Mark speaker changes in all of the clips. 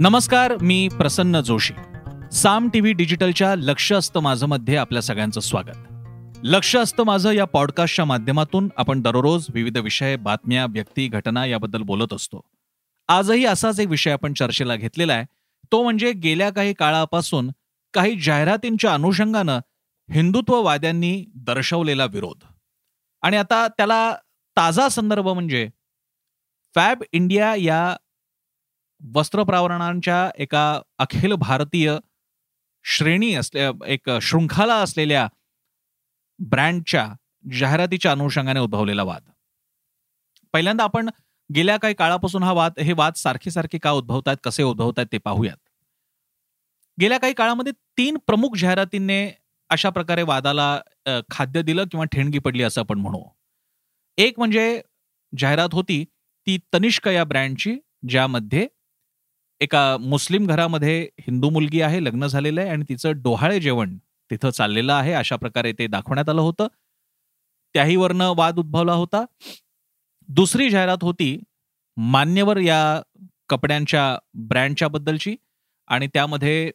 Speaker 1: नमस्कार मी प्रसन्न जोशी. साम टीव्ही डिजिटलच्या लक्ष असतं माझं मध्ये आपल्या सगळ्यांचं स्वागत. लक्ष असतं माझं या पॉडकास्टच्या माध्यमातून आपण दररोज विविध विषय बातम्या व्यक्ती घटना याबद्दल बोलत असतो. आजही असाच एक विषय आपण चर्चेला घेतलेला आहे. तो म्हणजे गेल्या काही काळापासून काही जाहिरातींच्या अनुषंगानं हिंदुत्ववाद्यांनी दर्शवलेला विरोध. आणि आता त्याला ताजा संदर्भ म्हणजे फॅब इंडिया या वस्त्रप्रावरणांच्या एका अखिल भारतीय श्रेणी असल्या एक शृंखला असलेल्या ब्रँडच्या जाहिरातीच्या अनुषंगाने उद्भवलेला वाद. पहिल्यांदा आपण गेल्या काही काळापासून हा वाद हे वाद सारखे सारखे का उद्भवतात कसे उद्भवतात ते पाहूयात. गेल्या काही काळामध्ये तीन प्रमुख जाहिरातींनी अशा प्रकारे वादाला खाद्य दिलं किंवा ठेणगी पडली असं आपण म्हणू. एक म्हणजे जाहिरात होती ती तनिष्क या ब्रँडची ज्यामध्ये एका मुस्लिम घरामध्ये हिंदू मुलगी आहे लग्न झालेलं आहे आणि तिचं डोहाळे जेवण तिथं चाललेलं आहे. अशा प्रकारे ते दाखवण्यात आलं होतं. त्याही वरनं वाद उद्भवला होता. दुसरी जाहिरात होती मान्यवर या कपड्यांच्या ब्रँडच्या बद्दलची आणि त्यामध्ये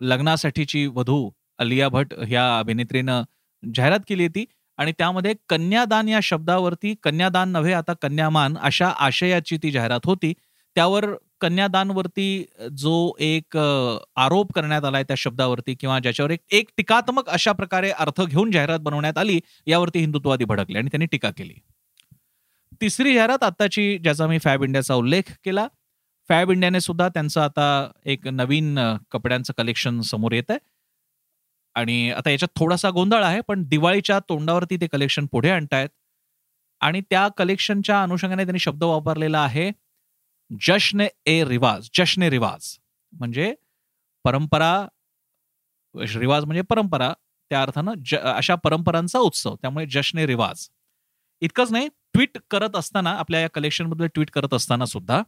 Speaker 1: लग्नासाठीची वधू अलिया भट ह्या अभिनेत्रीनं जाहिरात केली होती आणि त्यामध्ये कन्यादान या शब्दावरती कन्यादान नव्हे आता कन्यामान अशा आशयाची ती जाहिरात होती. त्यावर कन्यादानवरती जो एक आरोप करण्यात आलाय त्या शब्दावरती किंवा ज्याच्यावर एक एक टीकात्मक अशा प्रकारे अर्थ घेऊन जाहिरात बनवण्यात आली यावरती हिंदुत्ववादी भडकले आणि त्यांनी टीका केली. तिसरी जाहिरात आताची ज्याचा मी फॅब इंडियाचा उल्लेख केला. फॅब इंडियाने सुद्धा त्यांचं आता एक नवीन कपड्यांचं कलेक्शन समोर येत आहे आणि आता याच्यात थोडासा गोंधळ आहे पण दिवाळीच्या तोंडावरती ते कलेक्शन पुढे आणतायत. आणि त्या कलेक्शनच्या अनुषंगाने त्यांनी शब्द वापरलेला आहे जश्न ए रिवाज जश्न रिवाज. म्हणजे परंपरा रिवाज म्हणजे परंपरा त्या अर्थानं अशा परंपरांचा उत्सव त्यामुळे जश्न रिवाज. इतकंच नाही ट्विट करत असताना आपल्या या कलेक्शनबद्दल ट्विट करत असताना सुद्धा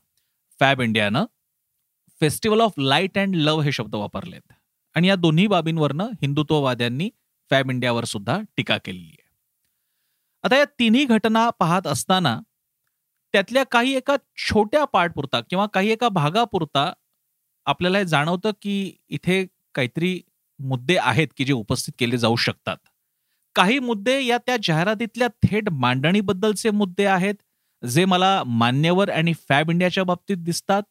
Speaker 1: फॅब इंडियानं festival of light and love हे शब्द वापरलेत. आणि या दोन्ही बाबींवरनं हिंदुत्ववाद्यांनी फॅब इंडियावर सुद्धा टीका केलेली आहे. आता या तिन्ही घटना पाहत असताना त्यातल्या काही एका छोट्या पार्टपुरता किंवा काही एका भागापुरता आपल्याला जाणवतं की इथे काहीतरी मुद्दे आहेत की जे उपस्थित केले जाऊ शकतात. काही मुद्दे या त्या जाहिरातीतल्या थेट मांडणीबद्दलचे मुद्दे आहेत जे मला मान्यवर आणि फॅब इंडियाच्या बाबतीत दिसतात.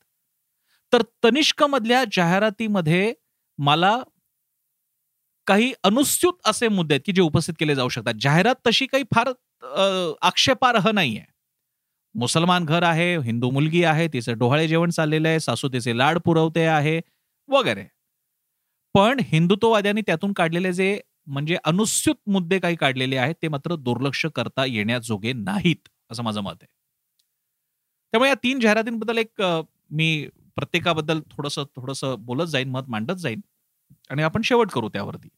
Speaker 1: तर तनिष्कमधल्या जाहिरातीमध्ये मला काही अनुस्यूत असे मुद्दे आहेत की जे उपस्थित केले जाऊ शकतात. जाहिरात तशी काही फार आक्षेपार्ह नाहीये. मुसलमान घर आहे हिंदू मुलगी आहे तिचं डोहाळे जेवण चाललेलं आहे सासू तिचे लाड पुरवते आहे वगैरे. पण हिंदुत्ववाद्यांनी त्यातून काढलेले जे म्हणजे अनुस्यूत मुद्दे काही काढलेले आहेत ते मात्र दुर्लक्ष करता येण्याजोगे नाहीत असं माझं मत आहे. त्यामुळे या तीन जाहिरातींबद्दल एक मी प्रत्येकाबद्दल थोडस थोडस बोलत जाईन मत मांडत जाईन आणि आपण शेवट करू त्यावरती.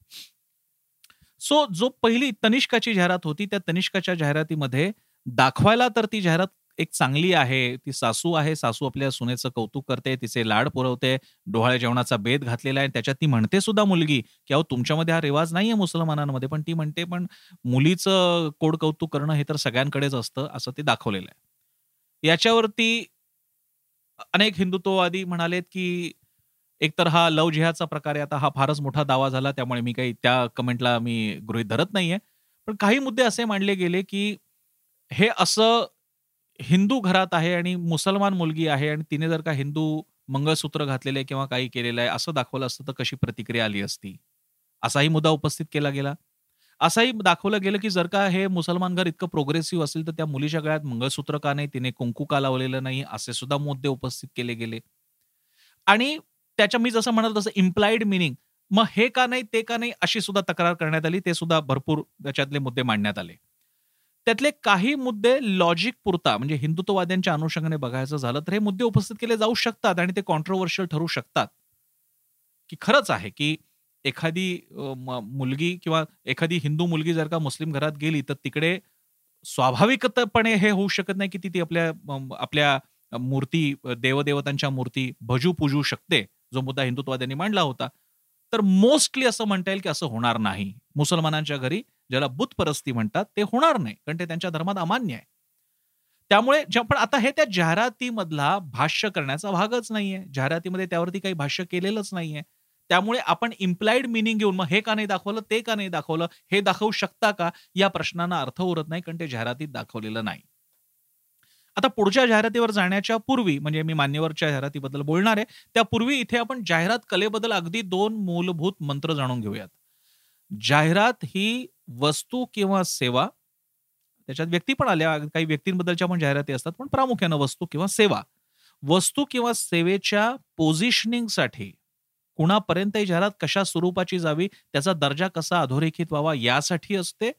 Speaker 1: सो जो पहिली तनिष्काची जाहिरात होती त्या तनिष्काच्या जाहिरातीमध्ये दाखवायला तर ती जाहिरात एक चांगली आहे ती सासू आहे सासू आपल्या सुनेचं कौतुक करते तिचे लाड पुरवते डोहाळ्या जेवणाचा बेद घातलेला आहे त्याच्यात ती म्हणते सुद्धा मुलगी की अहो तुमच्यामध्ये हा रिवाज नाहीये मुसलमानांमध्ये पण ती म्हणते पण मुलीचं कोड कौतुक करणं हे तर सगळ्यांकडेच असतं असं ते दाखवलेलं आहे. याच्यावरती अनेक हिंदुत्ववादी म्हणालेत की एकतर हा लव जिहाचा प्रकारे आता हा फारच मोठा दावा झाला त्यामुळे मी काही त्या कमेंटला मी गृहित धरत नाहीये. पण काही मुद्दे असे मांडले गेले की हे असं हिंदू घरात आहे आणि मुसलमान मुलगी आहे आणि तिने जर का हिंदू मंगळसूत्र घातलेले किंवा काही केलेलं आहे असं दाखवलं असतं तर कशी प्रतिक्रिया आली असती? असाही मुद्दा उपस्थित केला गेला. असाही दाखवलं गेलं की जर का हे मुसलमान घर इतकं प्रोग्रेसिव्ह असेल तर त्या मुलीच्या गळ्यात मंगळसूत्र का नाही तिने कुंकू का लावलेलं नाही असे सुद्धा मुद्दे उपस्थित केले गेले. आणि त्याच्या मी जसं म्हणत तसं इम्प्लाइड मिनिंग मग हे का नाही ते का नाही अशी सुद्धा तक्रार करण्यात आली ते सुद्धा भरपूर त्याच्यातले मुद्दे मांडण्यात आले. त्यातले काही मुद्दे लॉजिक पुरता म्हणजे हिंदुत्ववाद्यांच्या अनुषंगाने बघायचं झालं तर हे मुद्दे उपस्थित केले जाऊ शकतात आणि ते कॉन्ट्रोवर्शियल ठरू शकतात. की खरंच आहे की एखादी मुलगी किंवा एखादी हिंदू मुलगी जर का मुस्लिम घरात गेली तर तिकडे स्वाभाविकपणे हे होऊ शकत नाही की ती ती आपल्या आपल्या मूर्ती देवदेवतांच्या मूर्ती भजू पूजू शकते जो मुद्दा हिंदुत्ववाद्यांनी मांडला होता. तर मोस्टली असं म्हणता येईल की असं होणार नाही. मुसलमानांच्या घरी ज्याला बुतपरस्ती म्हणतात ते होणार नाही कारण ते त्यांच्या धर्मात अमान्य आहे त्यामुळे पण आता हे त्या जाहिरातीमधला भाष्य करण्याचा भागच नाहीये. जाहिरातीमध्ये त्यावरती काही भाष्य केलेलंच नाहीये. त्यामुळे आपण इम्प्लाइड मिनिंग घेऊन मग हे का नाही दाखवलं, ते का नाही दाखवलं, हे दाखवू शकता का? या प्रश्नांना अर्थ उरत नाही कारण ते जाहिरातीत दाखवलेलं नाही. आता पुढच्या जाहिरातीवर जाण्याच्या पूर्वी म्हणजे मी मान्यवरच्या जाहिरातीबद्दल बोलणार आहे. त्यापूर्वी इथे आपण जाहिरात कलेबद्दल अगदी दोन मूलभूत मंत्र जाणून घेऊयात. जाहिरात ही वस्तू किंवा सेवा त्याच्यात व्यक्ती पण आल्या. काही व्यक्तींबद्दलच्या पण जाहिराती असतात पण प्रामुख्यानं वस्तू किंवा सेवा. वस्तू किंवा सेवेच्या पोझिशनिंगसाठी कुणापर्यंत ही जाहिरात कशा स्वरूपाची जावी त्याचा दर्जा कसा अधोरेखित व्हावा यासाठी असते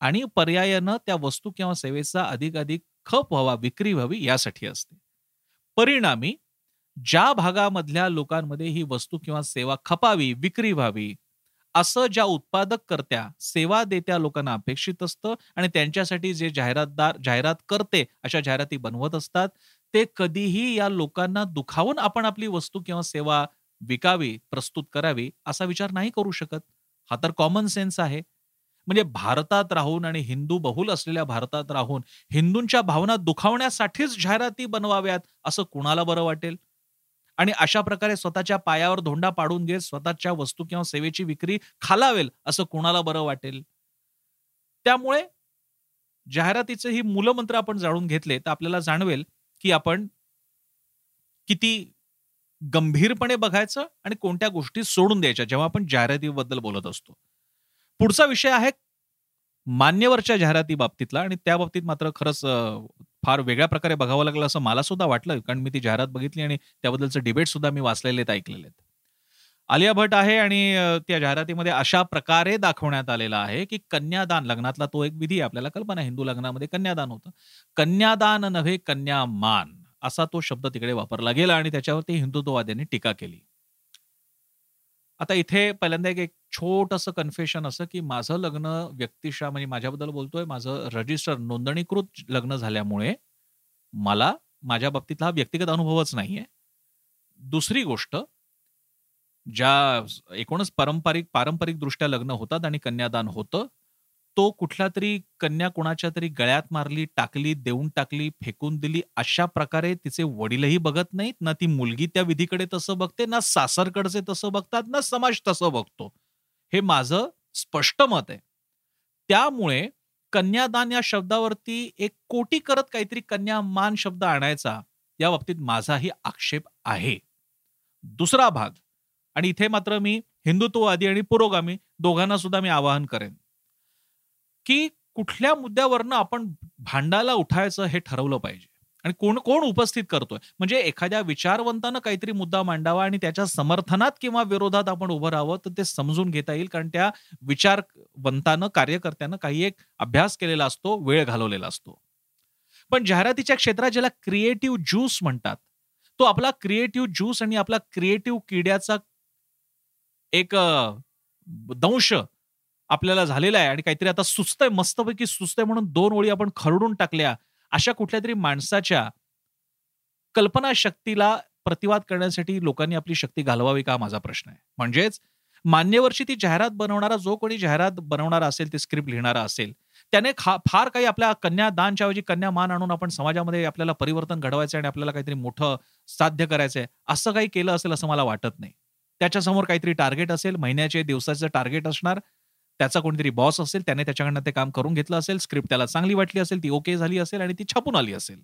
Speaker 1: आणि पर्यायानं त्या वस्तू किंवा सेवेचा अधिकाधिक खप व्हावा विक्री व्हावी यासाठी असते. परिणामी ज्या भागामधल्या लोकांमध्ये ही वस्तू किंवा सेवा खपावी विक्री व्हावी असं ज्या उत्पादक करत्या सेवा देत्या लोकांना अपेक्षित असतं आणि त्यांच्यासाठी जे जाहिरातदार जाहिरात करते अशा जाहिराती बनवत असतात ते कधीही या लोकांना दुखावून आपण आपली वस्तू किंवा सेवा विकावी प्रस्तुत करावी असा विचार नाही करू शकत. हा तर कॉमन सेन्स आहे. म्हणजे भारतात राहून आणि हिंदू बहुल असलेल्या भारतात राहून हिंदूंच्या भावना दुखावण्यासाठीच जाहिराती बनवाव्यात असं कुणाला बरं वाटेल? आणि अशा प्रकारे स्वतःच्या पायावर धोंडा पाडून घेत स्वतःच्या वस्तू किंवा सेवेची विक्री खालावेल असं कोणाला बरं वाटेल? त्यामुळे जाहिरातीचे ही मूलमंत्र आपण जाणून घेतले तर आपल्याला जाणवेल की आपण किती गंभीरपणे बघायचं आणि कोणत्या गोष्टी सोडून द्यायच्या जेव्हा आपण जाहिरातीबद्दल बोलत असतो. पुढचा विषय आहे मान्यवरच्या जाहिराती बाबतीतला आणि त्या बाबतीत मात्र खरंच फार वेगळ्या प्रकारे बघावं लागलं असं मला सुद्धा वाटलं कारण मी ती जाहिरात बघितली आणि त्याबद्दलचं डिबेट सुद्धा मी वाचलेले आहेत ऐकलेले आहेत. आलिया भट आहे आणि त्या जाहिरातीमध्ये अशा प्रकारे दाखवण्यात आलेला आहे की कन्यादान लग्नातला तो एक विधी आपल्याला कल्पना हिंदू लग्नामध्ये कन्यादान होतं. कन्यादान नव्हे कन्यामान असा तो शब्द तिकडे वापरला गेला आणि त्याच्यावरती हिंदुत्ववाद्यांनी टीका केली. आता इथे पहिल्यांदा एक छोटस कन्फेशन असं की माझं लग्न व्यक्तिशा म्हणजे माझ्याबद्दल बोलतोय माझं रजिस्टर नोंदणीकृत लग्न झाल्यामुळे मला माझ्या बाबतीतला हा व्यक्तिगत अनुभवच नाहीये. दुसरी गोष्ट ज्या एकूणच पारंपरिक पारंपरिक दृष्ट्या लग्न होतात आणि कन्यादान होतं तो कुठल्या तरी कन्या कोणाच्या तरी गळ्यात मारली टाकली देऊन टाकली फेकून दिली अशा प्रकारे तिचे वडीलही बघत नाहीत ना ती मुलगी त्या विधीकडे तसं बघते ना सासरकडचे तसं बघतात ना समाज तसं बघतो. हे माझं स्पष्ट मत आहे. त्यामुळे कन्यादान या शब्दावरती एक कोटी करत काहीतरी कन्यामान शब्द आणायचा या बाबतीत माझाही आक्षेप आहे. दुसरा भाग आणि इथे मात्र मी हिंदुत्ववादी आणि पुरोगामी दोघांना सुद्धा मी आवाहन करेन की कुठल्या मुद्द्यावरनं आपण भांडायला उठायचं हे ठरवलं पाहिजे. आणि कोण कोण उपस्थित करतोय? म्हणजे एखाद्या विचारवंतानं काहीतरी मुद्दा मांडावा आणि त्याच्या समर्थनात किंवा विरोधात आपण उभं राहावं तर ते समजून घेता येईल. कारण त्या विचारवंतानं कार्यकर्त्यानं काही एक अभ्यास केलेला असतो वेळ घालवलेला असतो. पण जाहिरातीच्या क्षेत्रात ज्याला क्रिएटिव्ह ज्यूस म्हणतात तो आपला क्रिएटिव्ह ज्यूस आणि आपला क्रिएटिव्ह किड्याचा एक दंश आपल्याला झालेला आहे. आणि काहीतरी आता सुचतंय मस्तपैकी सुचतंय म्हणून दोन ओळी आपण खरडून टाकल्या अशा कुठल्या तरी माणसाच्या कल्पनाशक्तीला प्रतिवाद करण्यासाठी लोकांनी आपली शक्ती घालवावी का माझा प्रश्न आहे? म्हणजेच मान्यवरची ती जाहिरात बनवणारा जो कोणी जाहिरात बनवणारा असेल ती स्क्रिप्ट लिहिणारा असेल त्याने फार काही आपल्या कन्यादानच्या ऐवजी कन्या मान आणून आपण समाजामध्ये आपल्याला परिवर्तन घडवायचं आणि आपल्याला काहीतरी मोठं साध्य करायचंय असं काही केलं असेल असं मला वाटत नाही. त्याच्यासमोर काहीतरी टार्गेट असेल महिन्याचे दिवसाचं टार्गेट असणार त्याचा कोणीतरी बॉस असेल त्याने त्याच्याकडनं ते काम करून घेतलं असेल स्क्रिप्ट त्याला चांगली वाटली असेल ती ओके झाली असेल आणि ती छापून आली असेल.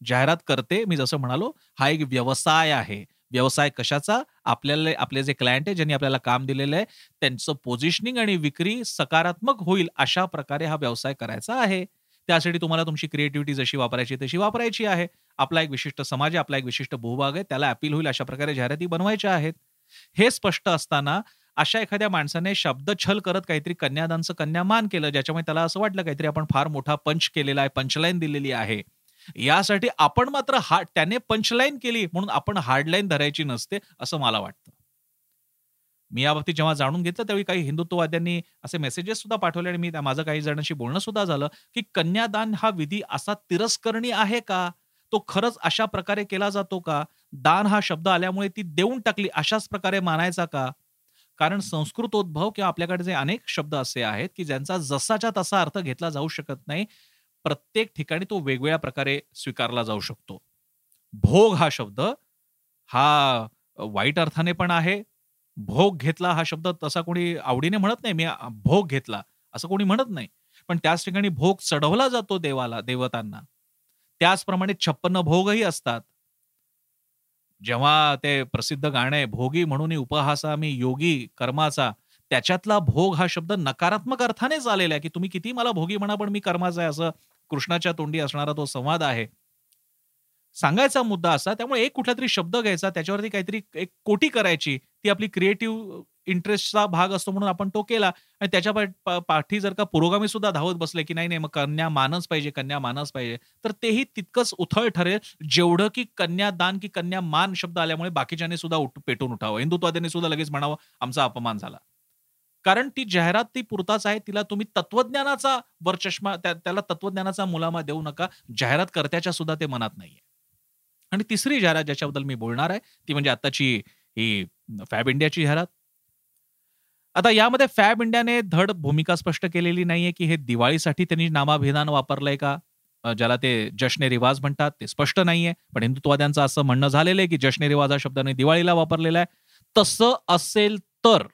Speaker 1: जाहिरात करते मी जसं म्हणालो हा एक व्यवसाय आहे. व्यवसाय कशाचा? आपल्याला आपले जे क्लायंट आहे ज्यांनी आपल्याला काम दिलेलं आहे त्यांचं पोझिशनिंग आणि विक्री सकारात्मक होईल अशा प्रकारे हा व्यवसाय करायचा आहे. त्यासाठी तुम्हाला तुमची क्रिएटिव्हिटी जशी वापरायची तशी वापरायची आहे. आपला एक विशिष्ट समाज आहे आपला एक विशिष्ट भूभाग आहे त्याला अपील होईल अशा प्रकारे जाहिराती बनवायच्या आहेत. हे स्पष्ट असताना अशा एखाद्या माणसाने शब्द छल करत काहीतरी कन्यादानचं कन्यामान केलं ज्याच्यामुळे त्याला असं वाटलं काहीतरी आपण फार मोठा पंच केलेला आहे पंचलाईन दिलेली आहे. यासाठी आपण मात्र हा त्याने पंचलाईन केली म्हणून आपण हार्डलाईन धरायची नसते असं मला वाटतं. मी याबाबतीत जेव्हा जाणून घेतलं त्यावेळी काही हिंदुत्ववाद्यांनी असे मेसेजेस सुद्धा पाठवले आणि मी माझं काही जणांशी बोलणं सुद्धा झालं की कन्यादान हा विधी असा तिरस्करणी आहे का? तो खरंच अशा प्रकारे केला जातो का? दान हा शब्द आल्यामुळे ती देऊन टाकली अशाच प्रकारे मानायचा का? कारण संस्कृतोद्भव किंवा आपल्याकडे जे अनेक शब्द असे आहेत की ज्यांचा जसाच्या तसा अर्थ घेतला जाऊ शकत नाही प्रत्येक ठिकाणी तो वेगवेगळ्या प्रकारे स्वीकारला जाऊ शकतो. भोग हा शब्द हा वाईट अर्थाने पण आहे. भोग घेतला हा शब्द तसा कोणी आवडीने म्हणत नाही मी भोग घेतला असं कोणी म्हणत नाही. पण त्याच ठिकाणी भोग चढवला जातो देवाला देवतांना. त्याचप्रमाणे छप्पन्न भोगही असतात. जेव्हा ते प्रसिद्ध गाणं आहे भोगी म्हणून उपहासा मी योगी कर्माचा त्याच्यातला भोग हा शब्द नकारात्मक अर्थानेच आलेला आहे की तुम्ही किती मला भोगी म्हणा पण मी कर्माचा आहे असं कृष्णाच्या तोंडी असणारा तो संवाद आहे. सांगायचा मुद्दा असा त्यामुळे एक कुठला तरी शब्द घ्यायचा त्याच्यावरती काहीतरी एक कोटी करायची ती आपली क्रिएटिव्ह इंटरेस्टचा भाग असतो म्हणून आपण तो केला. आणि त्याच्या पाठी जर का पुरोगामी सुद्धा धावत बसले की नाही नाही मग कन्या मानच पाहिजे कन्या मानच पाहिजे तर तेही तितकंच उथळ ठरेल जेवढं की कन्या दान की कन्या मान शब्द आल्यामुळे बाकीच्याने सुद्धा उठ पेटून उठावं. हिंदुत्वाद्याने सुद्धा लगेच म्हणावं आमचा अपमान झाला. कारण ती जाहिरात ती पुरताच आहे तिला तुम्ही तत्वज्ञानाचा वरचष्मा त्याला तत्वज्ञानाचा मुलामा देऊ नका जाहिरात करत्याच्या सुद्धा ते मनात नाहीये. आणि तिसरी जाहिरात ज्याच्याबद्दल मी बोलणार आहे ती म्हणजे आताची ही फॅब इंडियाची जाहिरात. आता यामध्ये फॅब इंडियाने धड भूमिका स्पष्ट केलेली नाहीये की हे दिवाळीसाठी त्यांनी नामाभिधान वापरलंय का? ज्याला ते जश्ने रिवाज म्हणतात ते स्पष्ट नाहीये. पण हिंदुत्वाद्यांचं असं म्हणणं झालेलं आहे की जश्ने रिवाज हा शब्दाने दिवाळीला वापरलेला आहे. तसं असेल तर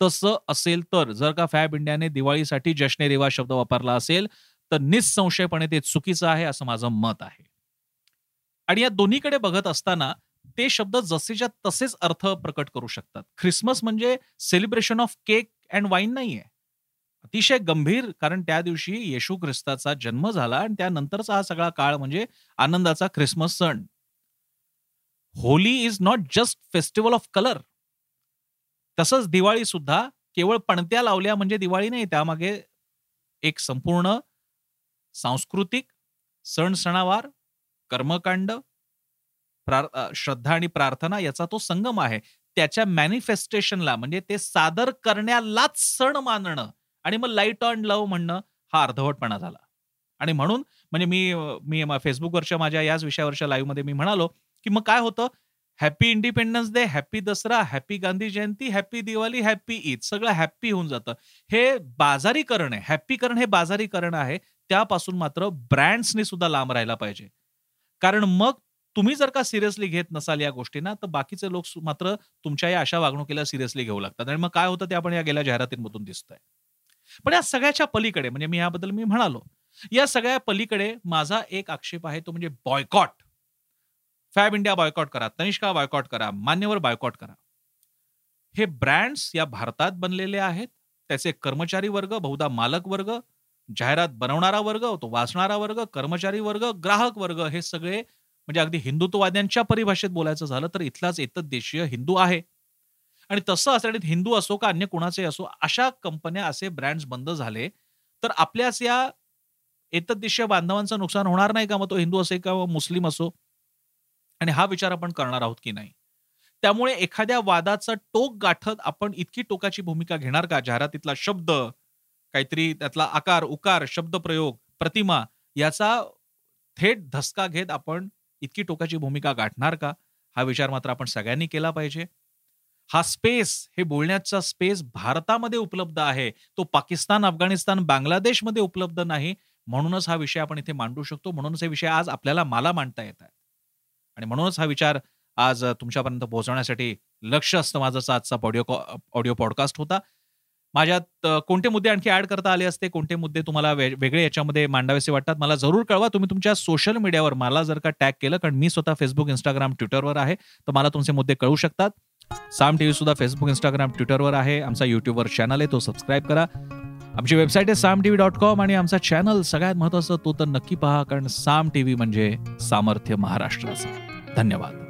Speaker 1: तसं असेल तर जर का फॅब इंडियाने दिवाळीसाठी जश्ने रिवाज शब्द वापरला असेल तर निसंशयपणे ते चुकीचं आहे असं माझं मत आहे. आणि या दोन्हीकडे बघत असताना ते शब्द जसेच्या तसेच अर्थ प्रकट करू शकतात. ख्रिसमस म्हणजे celebration of cake and wine नाहीये. अतिशय गंभीर कारण त्या दिवशी येशू ख्रिस्ताचा जन्म झाला आणि त्यानंतरचा हा सगळा काळ म्हणजे आनंदाचा ख्रिसमस सण. Holi is not just festival of colour तसंच दिवाळी सुद्धा केवळ पणत्या लावल्या म्हणजे दिवाळी नाही त्यामागे एक संपूर्ण सांस्कृतिक सण सणावार कर्मकांड श्रद्धा आणि प्रार्थना याचा तो संगम आहे. त्याच्या मॅनिफेस्टेशनला म्हणजे ते सादर करण्यालाच सण मानणं आणि मग लाइट ऑन लव्ह म्हणणं हा अर्धवटपणा झाला. आणि म्हणून म्हणजे मी मी फेसबुकवरच्या माझ्या याच विषयावरच्या लाईव्हमध्ये मी म्हणालो की मग काय होतं? Happy independence day happy Dussehra happy Gandhi Jayanti happy Diwali happy Eid सगळं हॅपी होऊन जातं. हे बाजारीकरण आहे. हॅपीकरण हे बाजारीकरण आहे. त्यापासून मात्र ब्रँड्सनी सुद्धा लांब राहायला पाहिजे. कारण मग तुम्ही जर का सिरियसली घेत नसाल या गोष्टींना तर बाकीचे लोक मात्र तुमच्या या अशा वागणुकीला सिरियसली घेऊ लागतात. आणि मग काय होतं ते आपण या गेल्या जाहिरातींमधून दिसतंय. पण या सगळ्याच्या पलीकडे म्हणजे मी याबद्दल मी म्हणालो या सगळ्या पलीकडे माझा एक आक्षेप आहे तो म्हणजे बॉयकॉट फॅब इंडिया बॉयकॉट करा तनिष्का बॉयकॉट करा मान्यवर बॉयकॉट करा. हे ब्रँड्स या भारतात बनलेले आहेत. त्याचे कर्मचारी वर्ग बहुधा मालक वर्ग जाहिरात बनवणारा वर्ग तो वाचणारा वर्ग कर्मचारी वर्ग ग्राहक वर्ग हे सगळे म्हणजे अगदी हिंदुत्ववाद्यांच्या परिभाषेत बोलायचं झालं तर इथलाच एकच देशीय हिंदू आहे. आणि तसं असण्यात हिंदू असो का अन्य कोणाचे असो अशा कंपन्या असे ब्रँड्स बंद झाले तर आपल्याच या देशीय बांधवांचं नुकसान होणार नाही का? मग तो हिंदू असे का मुस्लिम असो? आणि हा विचार आपण करणार आहोत की नाही? त्यामुळे एखाद्या वादाचं टोक गाठत आपण इतकी टोकाची भूमिका घेणार का? जाहिरातीतला शब्द काहीतरी त्यातला आकार उकार शब्द प्रयोग प्रतिमा याचा थेट धसका घेत आपण इतकी टोकाची भूमिका गाठणार का? हा विचार मात्र आपण सगळ्यांनी केला पाहिजे. हा स्पेस हे बोलण्याचा स्पेस भारतामध्ये उपलब्ध आहे. तो पाकिस्तान अफगाणिस्तान बांगलादेशमध्ये उपलब्ध नाही. म्हणूनच हा विषय आपण इथे मांडू शकतो. म्हणूनच हे विषय आज आपल्याला मला मांडता येत आहेत. आणि म्हणूनच हा विचार आज तुमच्यापर्यंत पोहोचवण्यासाठी लक्ष असतं माझं आजचा ऑडिओ ऑडिओ पॉडकास्ट होता. माझ्यात कोणते मुद्दे आणखी ऍड करता आले असते? कोणते मुद्दे तुम्हाला वेगळे याच्यामध्ये मांडावेसे वाटतात? मला जरूर कळवा. तुम्ही तुमच्या सोशल मीडियावर मला जर का टॅग केलं कारण मी स्वतः फेसबुक इंस्टाग्राम ट्विटरवर आहे तर मला तुमचे मुद्दे कळू शकतात. साम टीव्ही सुद्धा फेसबुक इंस्टाग्राम ट्विटरवर आहे. आमचा युट्यूबवर चॅनल आहे तो सबस्क्राईब करा. आमची वेबसाईट आहे साम टीव्ही डॉट कॉम आणि आमचा चॅनल सगळ्यात महत्वाचं तो तर नक्की पहा कारण साम टीव्ही म्हणजे सामर्थ्य महाराष्ट्राचा. धन्यवाद.